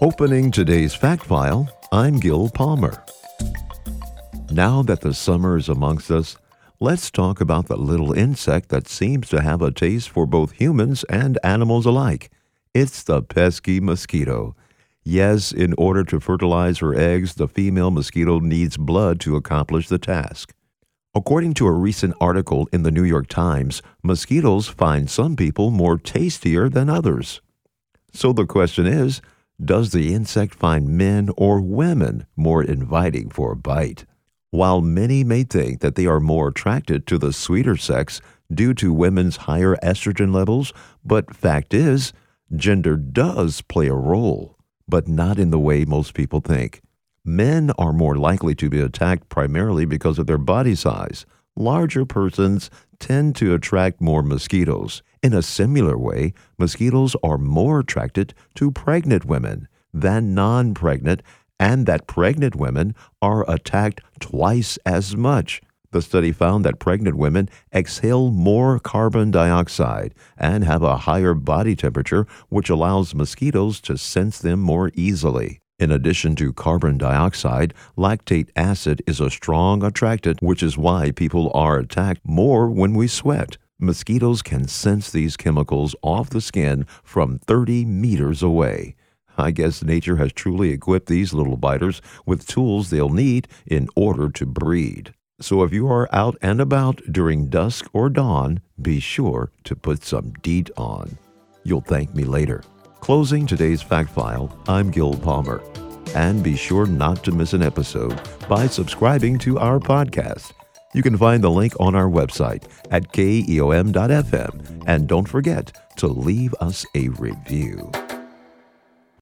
Opening today's fact file, I'm Gil Palmer. Now that the summer is amongst us, let's talk about the little insect that seems to have a taste for both humans and animals alike. It's the pesky mosquito. Yes, in order to fertilize her eggs, the female mosquito needs blood to accomplish the task. According to a recent article in the New York Times, mosquitoes find some people more tastier than others. So the question is does the insect find men or women more inviting for a bite? While many may think that they are more attracted to the sweeter sex due to women's higher estrogen levels, but fact is, gender does play a role, but not in the way most people think. Men are more likely to be attacked primarily because of their body size. Larger persons tend to attract more mosquitoes. In a similar way, mosquitoes are more attracted to pregnant women than non pregnant, and that pregnant women are attacked twice as much. The study found that pregnant women exhale more carbon dioxide and have a higher body temperature, which allows mosquitoes to sense them more easily. In addition to carbon dioxide, lactate acid is a strong attractant, which is why people are attacked more when we sweat. Mosquitoes can sense these chemicals off the skin from 30 meters away. I guess nature has truly equipped these little biters with tools they'll need in order to breed. So if you are out and about during dusk or dawn, be sure to put some DEET on. You'll thank me later. Closing today's fact file, I'm Gil Palmer. And be sure not to miss an episode by subscribing to our podcast. You can find the link on our website at keom.fm. And don't forget to leave us a review.